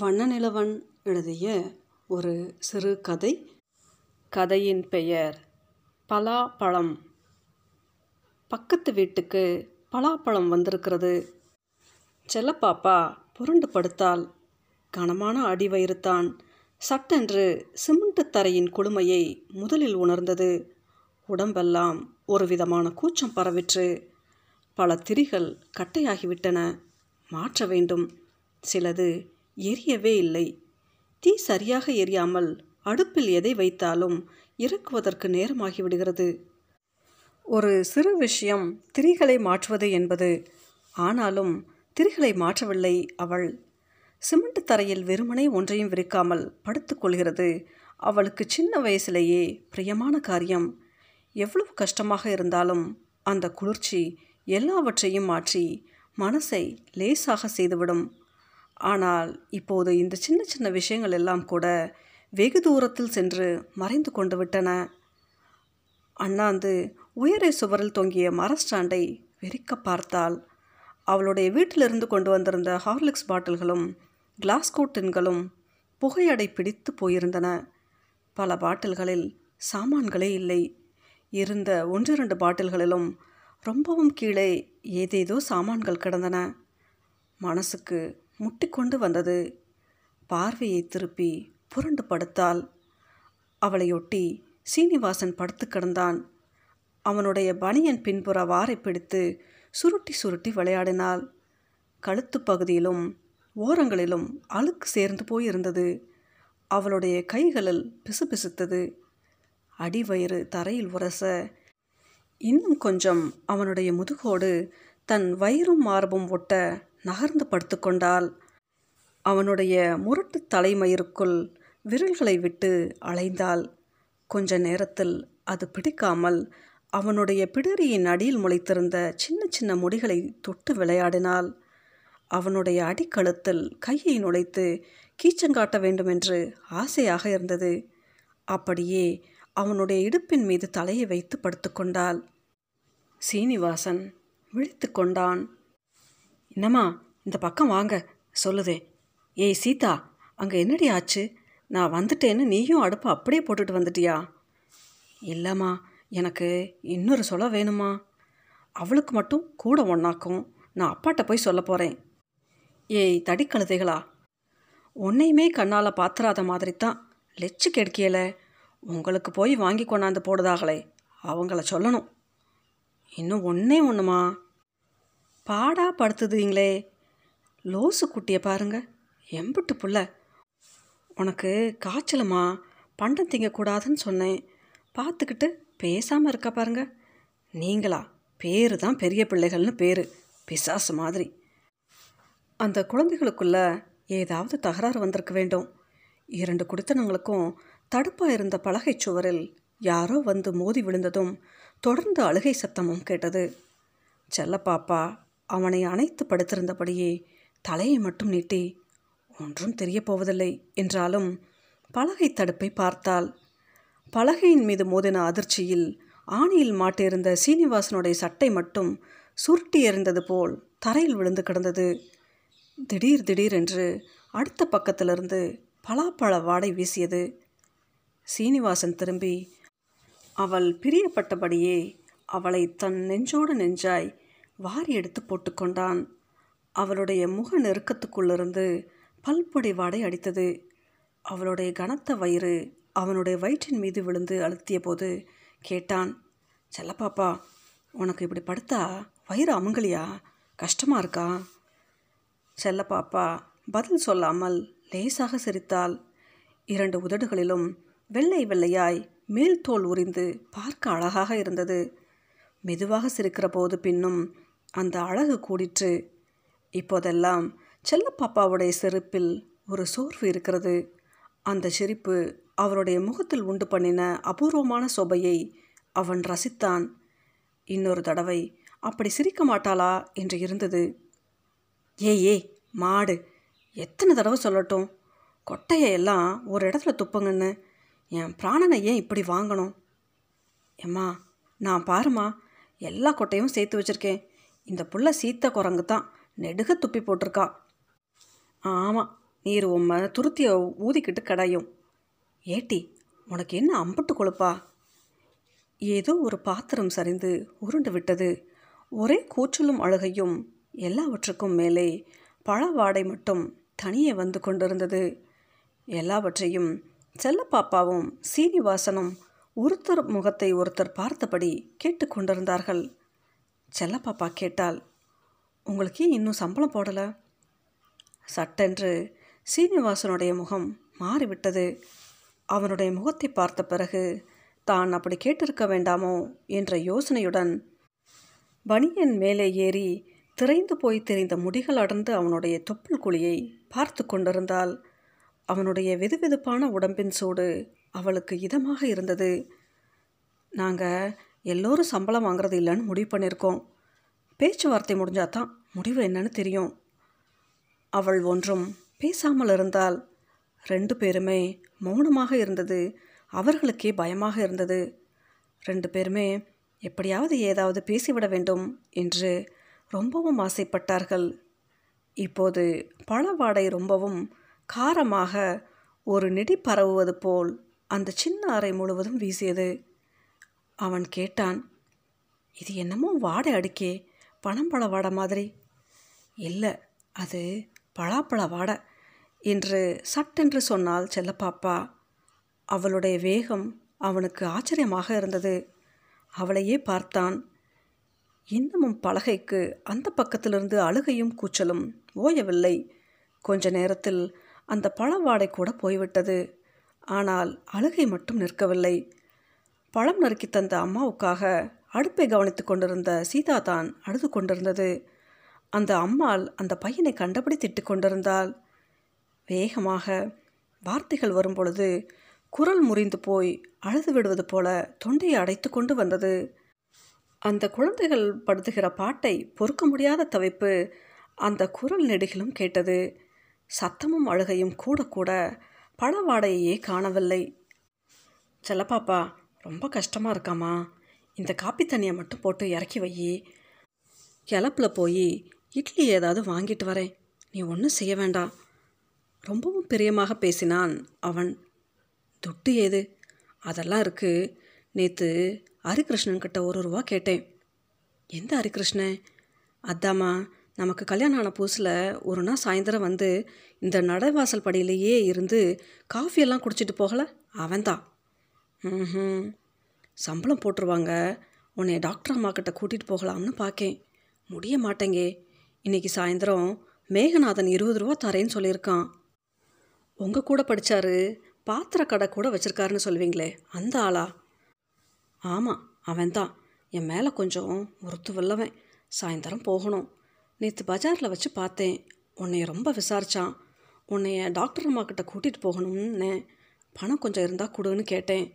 வண்ணநிலவன் எழுதிய ஒரு சிறு கதை. கதையின் பெயர் பலாப்பழம். பக்கத்து வீட்டுக்கு பலாப்பழம் வந்திருக்கிறது. செல்லப்பாப்பா புரண்டு படுத்தால் கனமான அடிவயிறுத்தான் சட்டென்று சிமெண்ட் தரையின் குளுமையை முதலில் உணர்ந்தது. உடம்பெல்லாம் ஒரு விதமான கூச்சம் பரவிற்று. பல திரிகள் கட்டையாகிவிட்டன. மாற்ற வேண்டும். சிலது எரியவே இல்லை. தீ சரியாக எரியாமல் அடுப்பில் எதை வைத்தாலும் இறக்குவதற்கு நேரமாகிவிடுகிறது. ஒரு சிறு விஷயம் திரிகளை மாற்றுவது என்பது. ஆனாலும் திரிகளை மாற்றவில்லை அவள். சிமெண்ட் தரையில் வெறுமனே ஒன்றையும் விரிக்காமல் படுத்துக்கொள்கிறது அவளுக்கு சின்ன வயசிலேயே பிரியமான காரியம். எவ்வளவு கஷ்டமாக இருந்தாலும் அந்த குளிர்ச்சி எல்லாவற்றையும் மாற்றி மனசை லேசாக செய்துவிடும். ஆனால் இப்போது இந்த சின்ன சின்ன விஷயங்கள் எல்லாம் கூட வெகு தூரத்தில் சென்று மறைந்து கொண்டு விட்டன. அண்ணாந்து உயரே சுவரில் தொங்கிய மரஸ்டாண்டை வெறிக்க பார்த்தாள். அவளுடைய வீட்டிலிருந்து கொண்டு வந்திருந்த ஹார்லிக்ஸ் பாட்டில்களும் கிளாஸ்கோ டின்களும் புகையடை பிடித்து போயிருந்தன. பல பாட்டில்களில் சாமான்களே இல்லை. இருந்த ஒன்றிரண்டு பாட்டில்களிலும் ரொம்பவும் கீழே ஏதேதோ சாமான்கள் கிடந்தன. மனசுக்கு முட்டிக்கொண்டு வந்தது. பார்வையை திருப்பி புரண்டு படுத்தாள். அவளையொட்டி சீனிவாசன் படுத்து கிடந்தான். அவனுடைய பனியன் பின்புற வாரை பிடித்து சுருட்டி சுருட்டி விளையாடினாள். கழுத்து பகுதியிலும் ஓரங்களிலும் அழுக்கு சேர்ந்து போயிருந்தது. அவளுடைய கைகளில் பிசுபிசுத்தது. அடிவயிறு தரையில் உரச இன்னும் கொஞ்சம் அவனுடைய முதுகோடு தன் வயிறும் மார்பும் ஒட்ட நகர்ந்து படுத்துக்கொண்டாள். அவனுடைய முரட்டு தலைமயிருக்குள் விரல்களை விட்டு அலைந்தாள். கொஞ்ச நேரத்தில் அது பிடிக்காமல் அவனுடைய பிடரியின் அடியில் முளைத்திருந்த சின்ன சின்ன முடிகளை தொட்டு விளையாடினாள். அவனுடைய அடிக்கழுத்தில் கையை நுழைத்து கீச்சங்காட்ட வேண்டுமென்று ஆசையாக இருந்தது. அப்படியே அவனுடைய இடுப்பின் மீது தலையை வைத்து படுத்துக்கொண்டாள். சீனிவாசன் விழித்து கொண்டான். என்னம்மா இந்த பக்கம் வாங்க சொல்லுதே. ஏய் சீதா அங்கே என்னடி ஆச்சு? நான் வந்துட்டேன்னு நீயும் அடுப்பை அப்படியே போட்டுட்டு வந்துட்டியா? இல்லைம்மா எனக்கு இன்னொரு சொல்ல வேணுமா அவளுக்கு மட்டும் கூட ஒன்றாக்கும் நான் அப்பாட்ட போய் சொல்ல போகிறேன் ஏய் தடிக்கழுதைகளா? உன்னையுமே கண்ணால் பாத்திராத மாதிரி தான் லெச்சு கெடுக்கியல. உங்களுக்கு போய் வாங்கி கொண்டாந்து போடுதாகளே அவங்கள சொல்லணும். இன்னும் ஒன்றே ஒன்றுமா பாடா படுத்துதுங்களே. லோசு குட்டியை பாருங்க. எம்பிட்டு புள்ள. உனக்கு காய்ச்சலமா? பண்டம் திங்கக்கூடாதுன்னு சொன்னேன். பார்த்துக்கிட்டு பேசாமல் இருக்கா பாருங்க. நீங்களா? பேர் தான் பெரிய பிள்ளைகள்னு பேர். பிசாசு மாதிரி. அந்த குழந்தைகளுக்குள்ள ஏதாவது தகராறு வந்திருக்க வேண்டும். இரண்டு குடித்தனங்களுக்கும் தடுப்பாக இருந்த பலகை சுவரில் யாரோ வந்து மோதி விழுந்ததும் தொடர்ந்து அழுகை சத்தமும் கேட்டது. செல்லப்பாப்பா அவனை அணைத்து படுத்திருந்தபடியே தலையை மட்டும் நீட்டி ஒன்றும் தெரியப்போவதில்லை என்றாலும் பலகை தடுப்பை பார்த்தாள் பலகையின் மீது மோதின அதிர்ச்சியில் ஆணியில் மாட்டியிருந்த சீனிவாசனுடைய சட்டை மட்டும் சுருட்டி எறிந்தது போல் தரையில் விழுந்து கிடந்தது. திடீர் திடீர் என்று அடுத்த பக்கத்திலிருந்து பலாப்பழ வாடை வீசியது. சீனிவாசன் திரும்பி அவள் பிரியப்பட்டபடியே அவளை தன் நெஞ்சோடு நெஞ்சாய் வாரி எடுத்து போட்டுக்கொண்டான். அவளுடைய முக நெருக்கத்துக்குள்ளிருந்து பல்பொடை வாடை அடித்தது. அவளுடைய கனத்த வயிறு அவனுடைய வயிற்றின் மீது விழுந்து அழுத்திய போது கேட்டான் செல்லப்பாப்பா உனக்கு இப்படி படுத்தா வயிறு அமுங்கலியா? கஷ்டமாக இருக்கா? செல்லப்பாப்பா பதில் சொல்லாமல் லேசாக சிரித்தாள். இரண்டு உதடுகளிலும் வெள்ளை வெள்ளையாய் மேல் தோல் உறிந்து பார்க்க அழகாக இருந்தது. மெதுவாக சிரிக்கிற போது பின்னும் அந்த அழகு கூடிற்று. இப்போதெல்லாம் செல்லப்பாப்பாவுடைய செருப்பில் ஒரு சோர்வு இருக்கிறது. அந்த சிரிப்பு அவருடைய முகத்தில் உண்டு பண்ணின அபூர்வமான சோபையை அவன் ரசித்தான். இன்னொரு தடவை அப்படி சிரிக்க மாட்டாளா? என்று இருந்தது. ஏ ஏ மாடு எத்தனை தடவை சொல்லட்டும். கொட்டையை எல்லாம் ஒரு இடத்துல துப்புங்கன்னு. என் பிராணனை ஏன் இப்படி வாங்கணும்? எம்மா நான் பாருமா எல்லா கொட்டையும் சேர்த்து வச்சுருக்கேன். இந்த புள்ள சீத்த குரங்கு தான். நெடுக துப்பி போட்டிருக்கா. ஆமாம் நீர் உம்ம துருத்தியை ஊதிக்கிட்டு கடையும். ஏட்டி உனக்கு என்ன அம்புட்டு கொழுப்பா? ஏதோ ஒரு பாத்திரம் சரிந்து உருண்டு விட்டது. ஒரே கூச்சலும் அழுகையும் எல்லாவற்றுக்கும் மேலே பழவாடை மட்டும் தனியே வந்து கொண்டிருந்தது. எல்லாவற்றையும் செல்லப்பாப்பாவும் சீனிவாசனும் ஒருத்தர் முகத்தை ஒருத்தர் பார்த்தபடி கேட்டுக்கொண்டிருந்தார்கள். செல்லப்பாப்பா கேட்டால் உங்களுக்கு ஏன் இன்னும் சம்பளம் போடலை? சட்டென்று சீனிவாசனுடைய முகம் மாறிவிட்டது. அவனுடைய முகத்தை பார்த்த பிறகு தான் அப்படி கேட்டிருக்க வேண்டாமோ? என்ற யோசனையுடன் பனியன் மேலே ஏறி திரைந்து போய் தெரிந்த முடிகள் அடர்ந்து அவனுடைய தொப்புள் குழியை பார்த்து கொண்டிருந்தால் அவனுடைய வெதுவெதுப்பான உடம்பின் சூடு அவளுக்கு இதமாக இருந்தது. நாங்கள் எல்லோரும் சம்பளம் வாங்குறது இல்லைன்னு முடிவு பண்ணியிருக்கோம். பேச்சுவார்த்தை முடிஞ்சால் தான் முடிவு என்னன்னு தெரியும். அவள் ஒன்றும் பேசாமல் இருந்தால் ரெண்டு பேருமே மௌனமாக இருந்தது. அவர்களுக்கே பயமாக இருந்தது. ரெண்டு பேருமே எப்படியாவது ஏதாவது பேசிவிட வேண்டும் என்று ரொம்பவும் ஆசைப்பட்டார்கள். இப்போது பழவாடை ரொம்பவும் காரமாக ஒரு நெடி பரவுவது போல் அந்த சின்ன அறை முழுவதும் வீசியது. அவன் கேட்டான் இது என்னமோ வாடை அடிக்கே பனம்பழ வாடை மாதிரி. இல்லை அது பலாப்பழ வாடை என்று சட்டென்று சொன்னால் செல்லப்பாப்பா அவளுடைய வேகம் அவனுக்கு ஆச்சரியமாக இருந்தது. அவளையே பார்த்தான். இன்னமும் பலகைக்கு அந்த பக்கத்திலிருந்து அழுகையும் கூச்சலும் ஓயவில்லை. கொஞ்ச நேரத்தில் அந்த பழவாடை கூட போய்விட்டது. ஆனால் அழுகை மட்டும் நிற்கவில்லை. பழம் நறுக்கி தந்த அம்மாவுக்காக அடுப்பை கவனித்து கொண்டிருந்த சீதா தான் அழுது கொண்டிருந்தது. அந்த அம்மாள் அந்த பையனை கண்டபடி திட்டு கொண்டிருந்தாள். வேகமாக வார்த்தைகள் வரும்பொழுது குரல் முறிந்து போய் அழுது விடுவது போல தொண்டையை அடைத்து கொண்டு வந்தது. அந்த குழந்தைகள் படுத்துகிற பாட்டை பொறுக்க முடியாத தவிப்பு அந்த குரல் நெடுகிலும் கேட்டது. சத்தமும் அழுகையும் கூட கூட பழவாடையே காணவில்லை. செல்லப்பாப்பா ரொம்ப கஷ்டமாக இருக்காமா இந்த காப்பி தண்ணியை மட்டும் போட்டு இறக்கி வை கிளப்பில் போய் இட்லி ஏதாவது வாங்கிட்டு வரேன். நீ ஒன்றும் செய்ய வேண்டாம் ரொம்பவும் பிரியமாக பேசினான் அவன். துட்டு ஏது அதெல்லாம் இருக்குது நேற்று ஹரிகிருஷ்ணன்கிட்ட ஒரு ரூபா கேட்டேன். எந்த ஹரிகிருஷ்ணன்? அதாம்மா நமக்கு கல்யாணம் ஆன புதுசில் ஒரு நாள் சாயந்தரம் வந்து இந்த நடைவாசல் படியிலேயே இருந்து காஃபியெல்லாம் குடிச்சிட்டு போகலை? அவன்தான். ம் சம்பளம் போட்டுருவாங்க. உன்னை டாக்டர் அம்மா கிட்ட கூட்டிகிட்டு போகலாம்னு பார்க்கேன் முடிய மாட்டேங்கே. இன்னைக்கு சாயந்தரம் மேகநாதன் இருபது ரூபா தரேன்னு சொல்லியிருக்கான். உங்கள் கூட படித்தார் பாத்திர கடை கூட வச்சுருக்காருன்னு சொல்லுவீங்களே அந்த ஆளா? ஆமாம் அவன்தான். என் மேலே கொஞ்சம் ஒருத்து வல்லவன். சாயந்தரம் போகணும். நேற்று பஜாரில் வச்சு பார்த்தேன் உன்னைய ரொம்ப விசாரித்தான் உன்னைய டாக்டர் அம்மா கிட்ட கூட்டிகிட்டு போகணும்னு பணம் கொஞ்சம் இருந்தால் கொடுன்னு கேட்டேன்.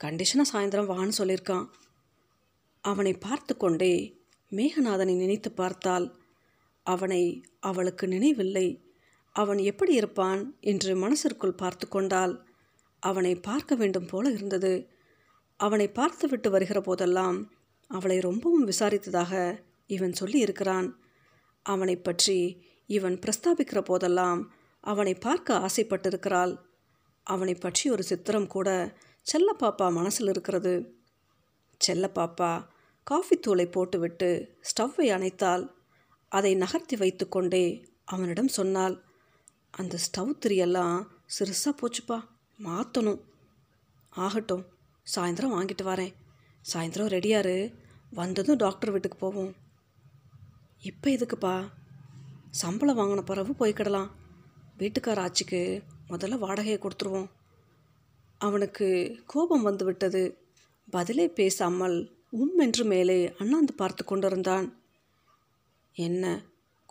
கண்டிஷனாக சாயந்தரம் வான்னு சொல்லியிருக்கான். அவனை பார்த்து கொண்டே மேகநாதனை நினைத்து பார்த்தால் அவனை அவளுக்கு நினைவில்லை. அவன் எப்படி இருப்பான் என்று மனசிற்குள் பார்த்து கொண்டால் அவனை பார்க்க வேண்டும் போல இருந்தது. அவனை பார்த்துவிட்டு வருகிற போதெல்லாம் அவளை ரொம்பவும் விசாரித்ததாக இவன் சொல்லி இருக்கிறான் அவனை பற்றி இவன் பிரஸ்தாபிக்கிற போதெல்லாம் அவனை பார்க்க ஆசைப்பட்டிருக்கிறாள். அவனை பற்றி ஒரு சித்திரம் கூட செல்லப்பாப்பா மனசில் இருக்கிறது. செல்லப்பாப்பா காஃபி தூளை போட்டுவிட்டு ஸ்டவ்வை அணைத்தால் அதை நகர்த்தி வைத்துக்கொண்டே அவனிடம் சொன்னாள் அந்த ஸ்டவ் திரியெல்லாம் சிறுசாக போச்சுப்பா மாற்றணும் ஆகட்டும் சாயந்தரம் வாங்கிட்டு வரேன். சாயந்தரம் ரெடியாரு வந்ததும் டாக்டர் வீட்டுக்கு போவோம். இப்போ எதுக்குப்பா? சம்பளம் வாங்கின பிறகு போய்க்கிடலாம். வீட்டுக்கார ஆச்சிக்கு முதல்ல வாடகையை கொடுத்துருவோம். அவனுக்கு கோபம் வந்துவிட்டது. பதிலே பேசாமல் உம் என்று மேலே அண்ணாந்து பார்த்து கொண்டிருந்தான். என்ன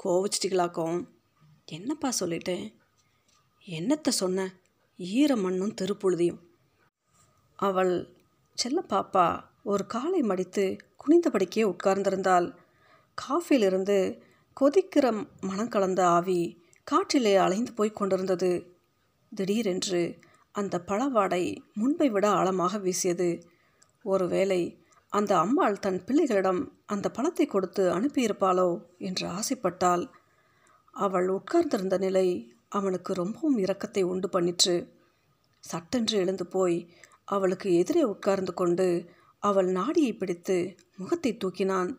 கோவிச்சிட்டிகளாக்கும்? என்னப்பா சொல்லிட்டேன்? என்னத்தை சொன்ன? ஈர மண்ணும் திருப்புழுதியும். அவள் செல்ல பாப்பா ஒரு காலை மடித்து குனிந்தபடிக்கே உட்கார்ந்திருந்தாள். காஃபிலிருந்து கொதிக்கிற மனம் கலந்த ஆவி காற்றிலே அலைந்து போய் கொண்டிருந்தது. திடீரென்று அந்த பழவாடை முன்பை விட ஆழமாக வீசியது. ஒருவேளை அந்த அம்மாள் தன் பிள்ளைகளிடம் அந்த பழத்தை கொடுத்து அனுப்பியிருப்பாளோ என்று ஆசைப்பட்டாள் அவள் உட்கார்ந்திருந்த நிலை அவனுக்கு ரொம்பவும் இரக்கத்தை உண்டு பண்ணிற்று. சட்டென்று எழுந்து போய் அவளுக்கு எதிரே உட்கார்ந்து கொண்டு அவள் நாடியை பிடித்து முகத்தை தூக்கினான்.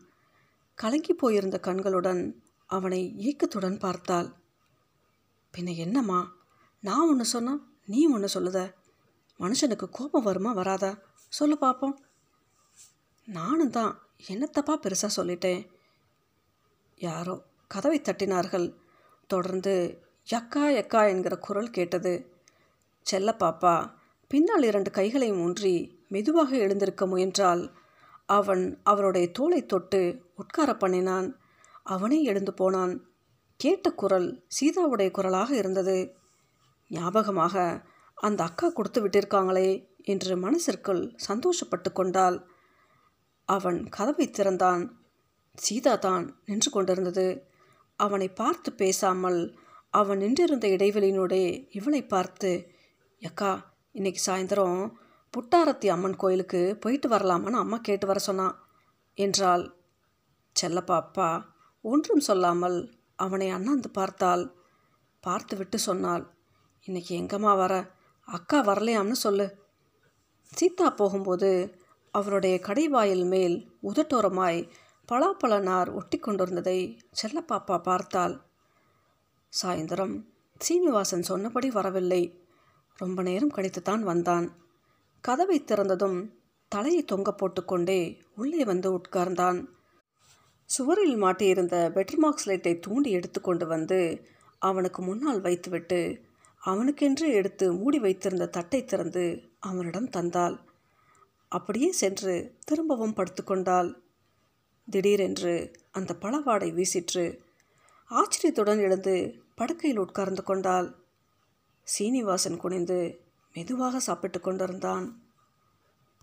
கலங்கி போயிருந்த கண்களுடன் அவனை ஏக்கத்துடன் பார்த்தாள். பின்ன என்னம்மா? நான் ஒன்று சொன்னேன் நீ ஒன்று சொல்லுத. மனுஷனுக்கு கோபம் வருமா வராதா? சொல்லு பார்ப்போம் நானும் தான் என்னத்தப்பா பெருசாக சொல்லிட்டேன். யாரோ கதவை தட்டினார்கள். தொடர்ந்து யக்கா யக்கா என்கிற குரல் கேட்டது. செல்ல பாப்பா பின்னால் இரண்டு கைகளையும் ஊன்றி மெதுவாக எழுந்திருக்க முயன்றால் அவன் அவருடைய தோளை தொட்டு உட்கார பண்ணினான். அவனே எழுந்து போனான். கேட்ட குரல் சீதாவுடைய குரலாக இருந்தது. ஞாபகமாக அந்த அக்கா கொடுத்து விட்டிருக்காங்களே என்று மனசிற்குள் சந்தோஷப்பட்டு கொண்டாள். அவன் கதவை திறந்தான். சீதா தான் நின்று கொண்டிருந்தது. அவனை பார்த்து பேசாமல் அவன் நின்றிருந்த இடைவெளியினோடே இவளை பார்த்து அக்கா இன்னைக்கு சாயந்தரம் புட்டாரத்தி அம்மன் கோயிலுக்கு போயிட்டு வரலாமான்னு அம்மா கேட்டு வர சொன்னான் என்றாள். செல்லப்பா அப்பா ஒன்றும் சொல்லாமல் அவனை அண்ணாந்து பார்த்தாள் பார்த்து விட்டு சொன்னாள். இன்னைக்கு எங்கம்மா வர? அக்கா வரலையாம்னு சொல்லு. சீதா போகும்போது அவருடைய கடைவாயில் மேல் உதட்டோரமாய் பலாப்பழ நார் ஒட்டி கொண்டிருந்ததை செல்லப்பாப்பா பார்த்தாள். சாயந்தரம் சீனிவாசன் சொன்னபடி வரவில்லை. ரொம்ப நேரம் கழித்துத்தான் வந்தான். கதவை திறந்ததும் தலையை தொங்க போட்டுக்கொண்டே உள்ளே வந்து உட்கார்ந்தான். சுவரில் மாட்டியிருந்த பெட்ரமார்க்ஸ் லைட்டை தூண்டி எடுத்துக்கொண்டு வந்து அவனுக்கு முன்னால் வைத்துவிட்டு அவனுக்கென்று எடுத்து மூடி வைத்திருந்த தட்டை திறந்து அவனிடம் தந்தாள். அப்படியே சென்று திரும்பவும் படுத்துக்கொண்டாள் திடீரென்று அந்த பழவாடை வீசிற்று. ஆச்சரியத்துடன் எழுந்து படுக்கையில் உட்கார்ந்து கொண்டாள். சீனிவாசன் குனிந்து மெதுவாக சாப்பிட்டு கொண்டிருந்தான்.